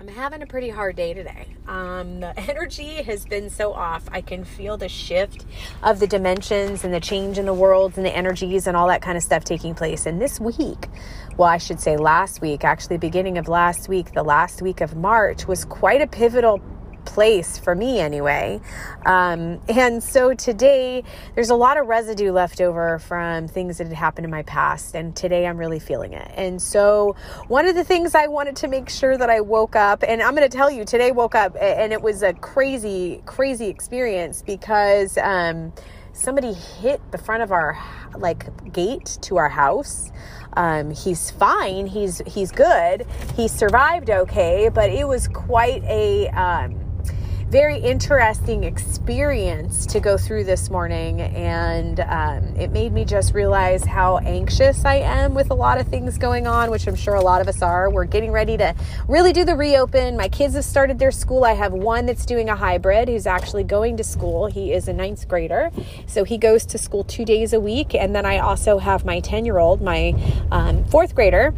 I'm having a pretty hard day today. Um, the energy has been so off. I can feel the shift of the dimensions and the change in the worlds and the energies and all that kind of stuff taking place. And this week, well, I should say last week, actually, beginning of last week, the last week of March was quite a pivotal place for me anyway. Um, and so today, there's a lot of residue left over from things that had happened in my past. And today, I'm really feeling it. And so, one of the things I wanted to make sure that I woke up, and I'm going to tell you, today woke up and it was a crazy, crazy experience because. Um, somebody hit the front of our like gate to our house um, he's fine he's he's good he survived okay but it was quite a um, very interesting experience to go through this morning. And um, it made me just realize how anxious I am with a lot of things going on, which I'm sure a lot of us are. We're getting ready to really do the reopen. My kids have started their school. I have one that's doing a hybrid who's actually going to school. He is a ninth grader. So he goes to school two days a week. And then I also have my 10 year old, my um, fourth grader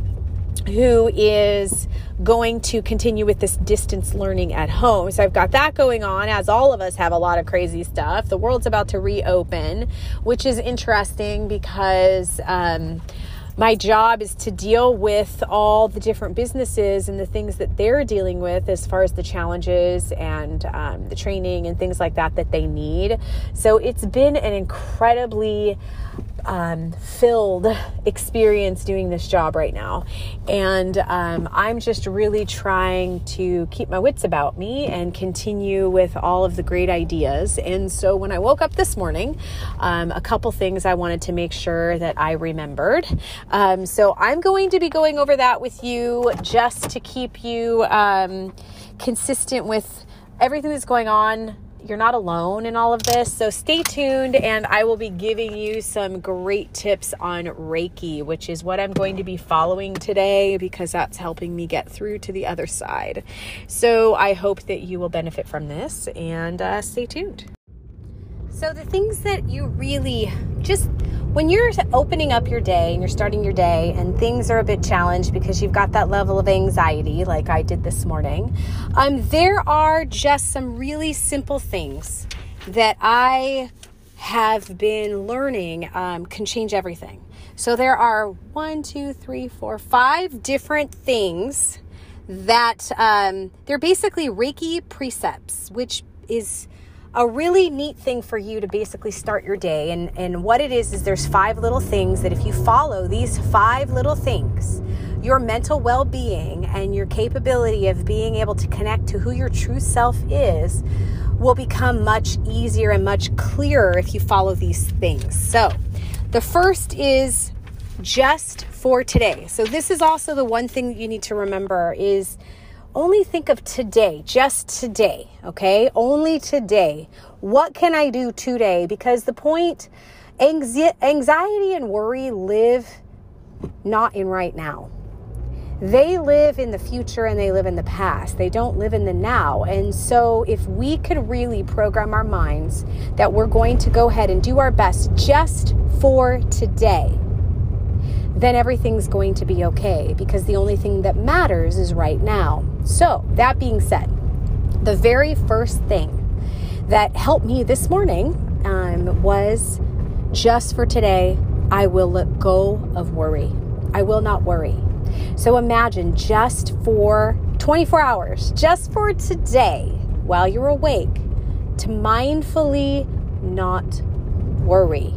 who is going to continue with this distance learning at home. So I've got that going on as all of us have a lot of crazy stuff. The world's about to reopen, which is interesting because um, my job is to deal with all the different businesses and the things that they're dealing with as far as the challenges and um, the training and things like that that they need. So it's been an incredibly um, filled experience doing this job right now. And um, I'm just really trying to keep my wits about me and continue with all of the great ideas. And so when I woke up this morning, um, a couple things I wanted to make sure that I remembered. Um, so I'm going to be going over that with you just to keep you um, consistent with everything that's going on you're not alone in all of this. So stay tuned, and I will be giving you some great tips on Reiki, which is what I'm going to be following today because that's helping me get through to the other side. So I hope that you will benefit from this, and uh, stay tuned. So, the things that you really just when you're opening up your day and you're starting your day and things are a bit challenged because you've got that level of anxiety, like I did this morning, um, there are just some really simple things that I have been learning um, can change everything. So there are one, two, three, four, five different things that um, they're basically Reiki precepts, which is a really neat thing for you to basically start your day. And, and what it is, is there's five little things that if you follow these five little things, your mental well being and your capability of being able to connect to who your true self is will become much easier and much clearer if you follow these things. So, the first is just for today. So, this is also the one thing you need to remember is only think of today, just today, okay? Only today. What can I do today? Because the point, anxiety and worry live not in right now. They live in the future and they live in the past. They don't live in the now. And so, if we could really program our minds that we're going to go ahead and do our best just for today, then everything's going to be okay because the only thing that matters is right now. So, that being said, the very first thing that helped me this morning um, was just for today, I will let go of worry. I will not worry. So imagine just for 24 hours, just for today, while you're awake, to mindfully not worry.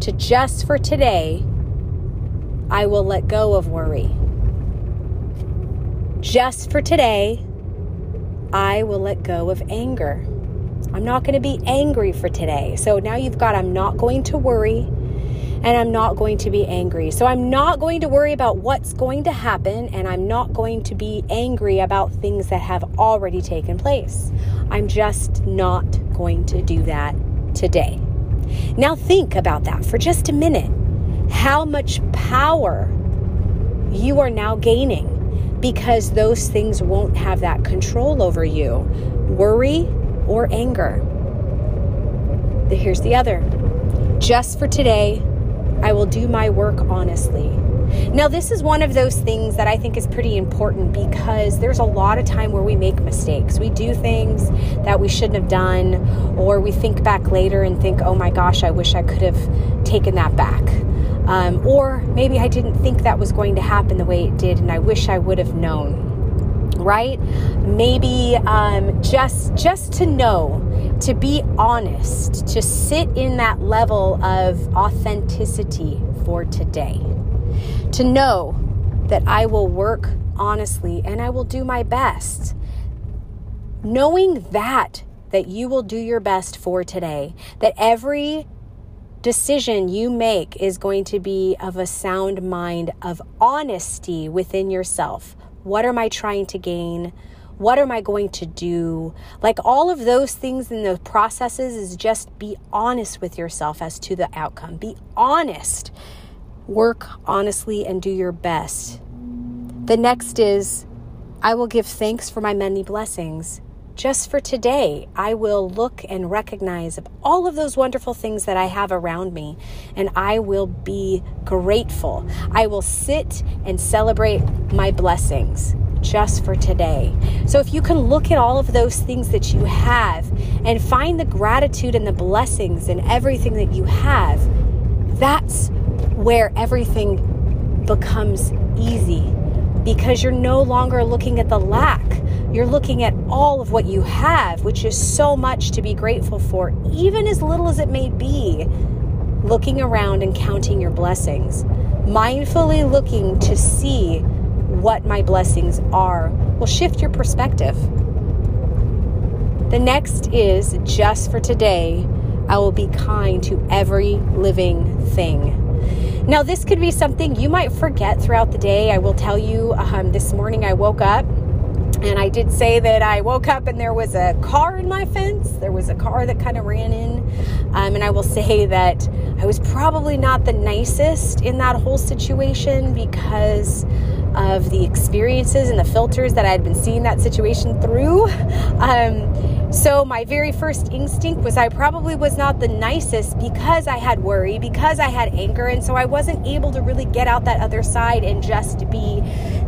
To just for today, I will let go of worry. Just for today, I will let go of anger. I'm not going to be angry for today. So now you've got, I'm not going to worry and I'm not going to be angry. So I'm not going to worry about what's going to happen and I'm not going to be angry about things that have already taken place. I'm just not going to do that today. Now think about that for just a minute. How much power you are now gaining because those things won't have that control over you worry or anger. Here's the other just for today, I will do my work honestly. Now, this is one of those things that I think is pretty important because there's a lot of time where we make mistakes. We do things that we shouldn't have done, or we think back later and think, oh my gosh, I wish I could have taken that back. Um, or maybe I didn't think that was going to happen the way it did, and I wish I would have known right maybe um, just just to know to be honest to sit in that level of authenticity for today to know that I will work honestly and I will do my best. Knowing that that you will do your best for today, that every decision you make is going to be of a sound mind of honesty within yourself. What am I trying to gain? What am I going to do? Like all of those things in the processes is just be honest with yourself as to the outcome. Be honest work honestly and do your best. The next is, I will give thanks for my many blessings. Just for today, I will look and recognize all of those wonderful things that I have around me, and I will be grateful. I will sit and celebrate my blessings just for today. So, if you can look at all of those things that you have and find the gratitude and the blessings in everything that you have, that's where everything becomes easy because you're no longer looking at the lack. You're looking at all of what you have, which is so much to be grateful for, even as little as it may be. Looking around and counting your blessings, mindfully looking to see what my blessings are, will shift your perspective. The next is just for today, I will be kind to every living thing. Now, this could be something you might forget throughout the day. I will tell you um, this morning I woke up and I did say that I woke up and there was a car in my fence. There was a car that kind of ran in. Um, and I will say that I was probably not the nicest in that whole situation because of the experiences and the filters that I had been seeing that situation through. Um, so, my very first instinct was I probably was not the nicest because I had worry, because I had anger, and so I wasn't able to really get out that other side and just be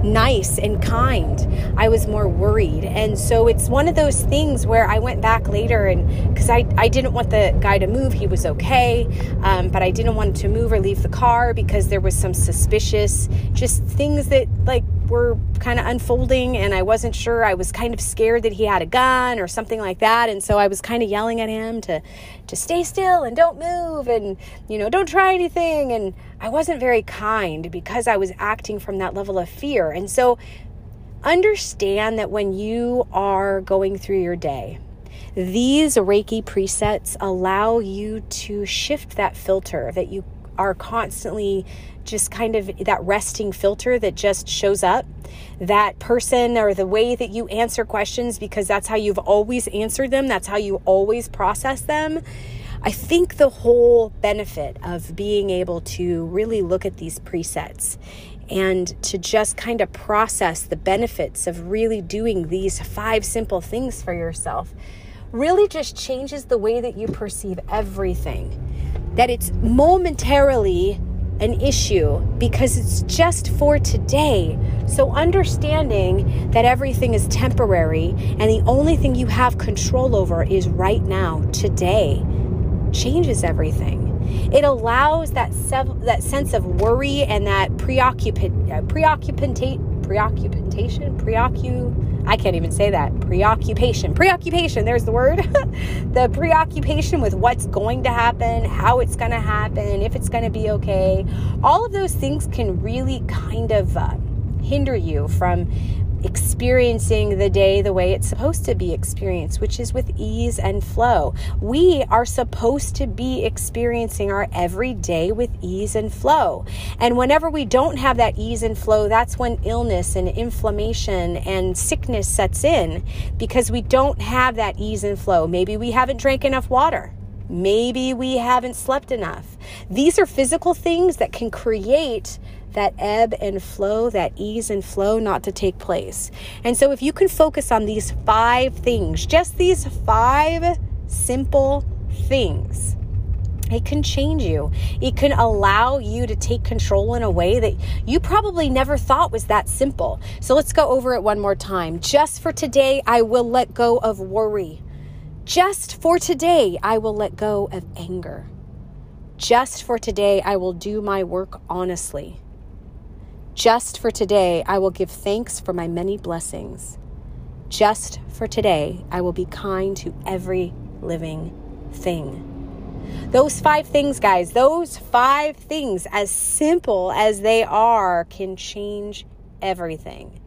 nice and kind. I was more worried. And so, it's one of those things where I went back later and because I, I didn't want the guy to move, he was okay, um, but I didn't want to move or leave the car because there was some suspicious, just things that like were kind of unfolding and I wasn't sure. I was kind of scared that he had a gun or something like that. And so I was kind of yelling at him to to stay still and don't move and you know, don't try anything and I wasn't very kind because I was acting from that level of fear. And so understand that when you are going through your day, these Reiki precepts allow you to shift that filter that you are constantly just kind of that resting filter that just shows up. That person or the way that you answer questions because that's how you've always answered them, that's how you always process them. I think the whole benefit of being able to really look at these precepts and to just kind of process the benefits of really doing these five simple things for yourself really just changes the way that you perceive everything. That it's momentarily an issue because it's just for today. So, understanding that everything is temporary and the only thing you have control over is right now, today, changes everything. It allows that sev- that sense of worry and that preoccupant uh, preoccupant preoccupation preoccup I can't even say that. Preoccupation. Preoccupation, there's the word. the preoccupation with what's going to happen, how it's going to happen, if it's going to be okay. All of those things can really kind of uh, hinder you from experiencing the day the way it's supposed to be experienced, which is with ease and flow. We are supposed to be experiencing our everyday with ease and flow. And whenever we don't have that ease and flow, that's when illness and inflammation and sickness sets in because we don't have that ease and flow. Maybe we haven't drank enough water. Maybe we haven't slept enough. These are physical things that can create that ebb and flow, that ease and flow not to take place. And so, if you can focus on these five things, just these five simple things, it can change you. It can allow you to take control in a way that you probably never thought was that simple. So let's go over it one more time. Just for today, I will let go of worry. Just for today, I will let go of anger. Just for today, I will do my work honestly. Just for today, I will give thanks for my many blessings. Just for today, I will be kind to every living thing. Those five things, guys, those five things, as simple as they are, can change everything.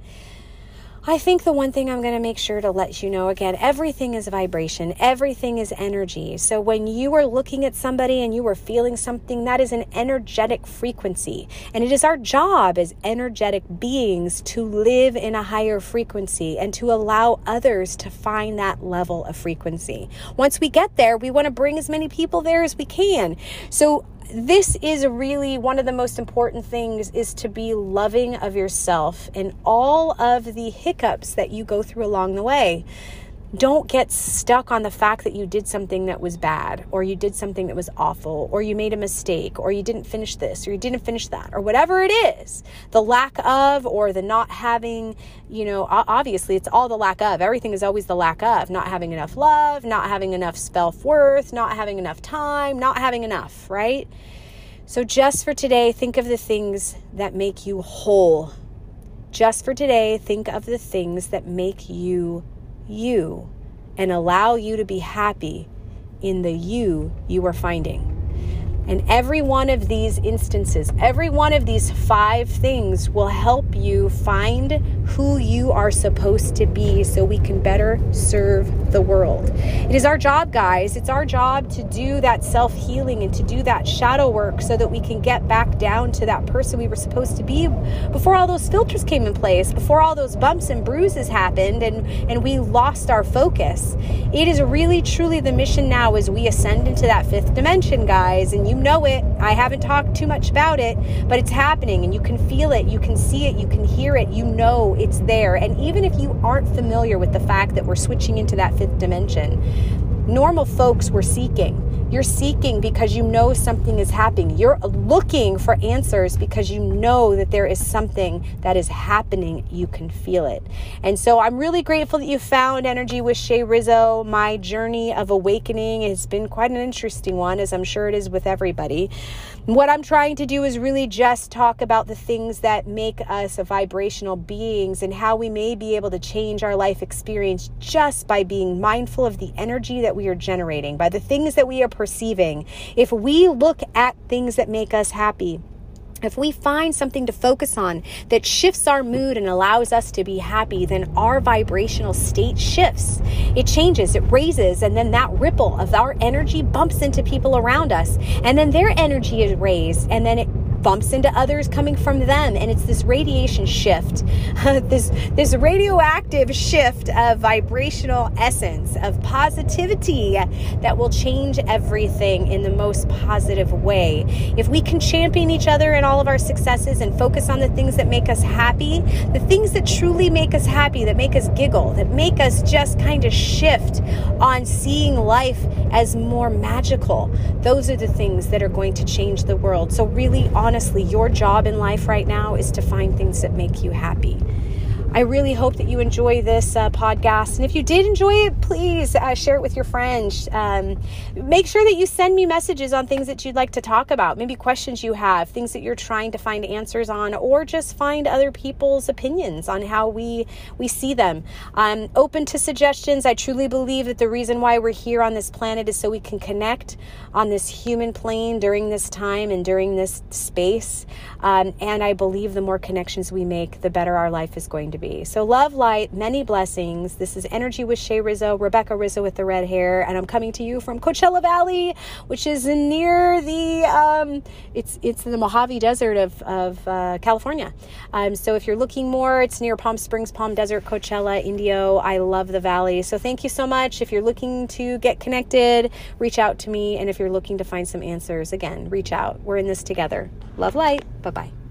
I think the one thing I'm going to make sure to let you know again everything is vibration, everything is energy. So when you are looking at somebody and you are feeling something, that is an energetic frequency. And it is our job as energetic beings to live in a higher frequency and to allow others to find that level of frequency. Once we get there, we want to bring as many people there as we can. So this is really one of the most important things is to be loving of yourself and all of the hiccups that you go through along the way don't get stuck on the fact that you did something that was bad or you did something that was awful or you made a mistake or you didn't finish this or you didn't finish that or whatever it is. The lack of or the not having you know obviously it's all the lack of. Everything is always the lack of. Not having enough love not having enough self-worth not having enough time not having enough right? So just for today think of the things that make you whole. Just for today think of the things that make you you and allow you to be happy in the you you are finding. And every one of these instances, every one of these five things will help you find who you are supposed to be so we can better serve the world. It is our job, guys. It's our job to do that self healing and to do that shadow work so that we can get back down to that person we were supposed to be before all those filters came in place, before all those bumps and bruises happened and, and we lost our focus. It is really, truly the mission now as we ascend into that fifth dimension, guys. And you you know it. I haven't talked too much about it, but it's happening and you can feel it, you can see it, you can hear it, you know it's there. And even if you aren't familiar with the fact that we're switching into that fifth dimension, normal folks were seeking. You're seeking because you know something is happening. You're looking for answers because you know that there is something that is happening. You can feel it. And so I'm really grateful that you found Energy with Shay Rizzo. My journey of awakening has been quite an interesting one, as I'm sure it is with everybody. What I'm trying to do is really just talk about the things that make us vibrational beings and how we may be able to change our life experience just by being mindful of the energy that we are generating, by the things that we are perceiving. If we look at things that make us happy, if we find something to focus on that shifts our mood and allows us to be happy, then our vibrational state shifts. It changes, it raises, and then that ripple of our energy bumps into people around us. And then their energy is raised, and then it bumps into others coming from them and it's this radiation shift this this radioactive shift of vibrational essence of positivity that will change everything in the most positive way. If we can champion each other in all of our successes and focus on the things that make us happy the things that truly make us happy that make us giggle that make us just kind of shift on seeing life as more magical those are the things that are going to change the world. So really on honestly, your job in life right now is to find things that make you happy. I really hope that you enjoy this uh, podcast. And if you did enjoy it, please uh, share it with your friends. Um, make sure that you send me messages on things that you'd like to talk about, maybe questions you have, things that you're trying to find answers on, or just find other people's opinions on how we we see them. I'm open to suggestions. I truly believe that the reason why we're here on this planet is so we can connect on this human plane during this time and during this space. Um, and I believe the more connections we make, the better our life is going to be be. So, love, light, many blessings. This is Energy with Shay Rizzo, Rebecca Rizzo with the red hair, and I'm coming to you from Coachella Valley, which is near the um, it's it's in the Mojave Desert of of uh, California. Um, so, if you're looking more, it's near Palm Springs, Palm Desert, Coachella, Indio. I love the valley. So, thank you so much. If you're looking to get connected, reach out to me, and if you're looking to find some answers, again, reach out. We're in this together. Love, light. Bye bye.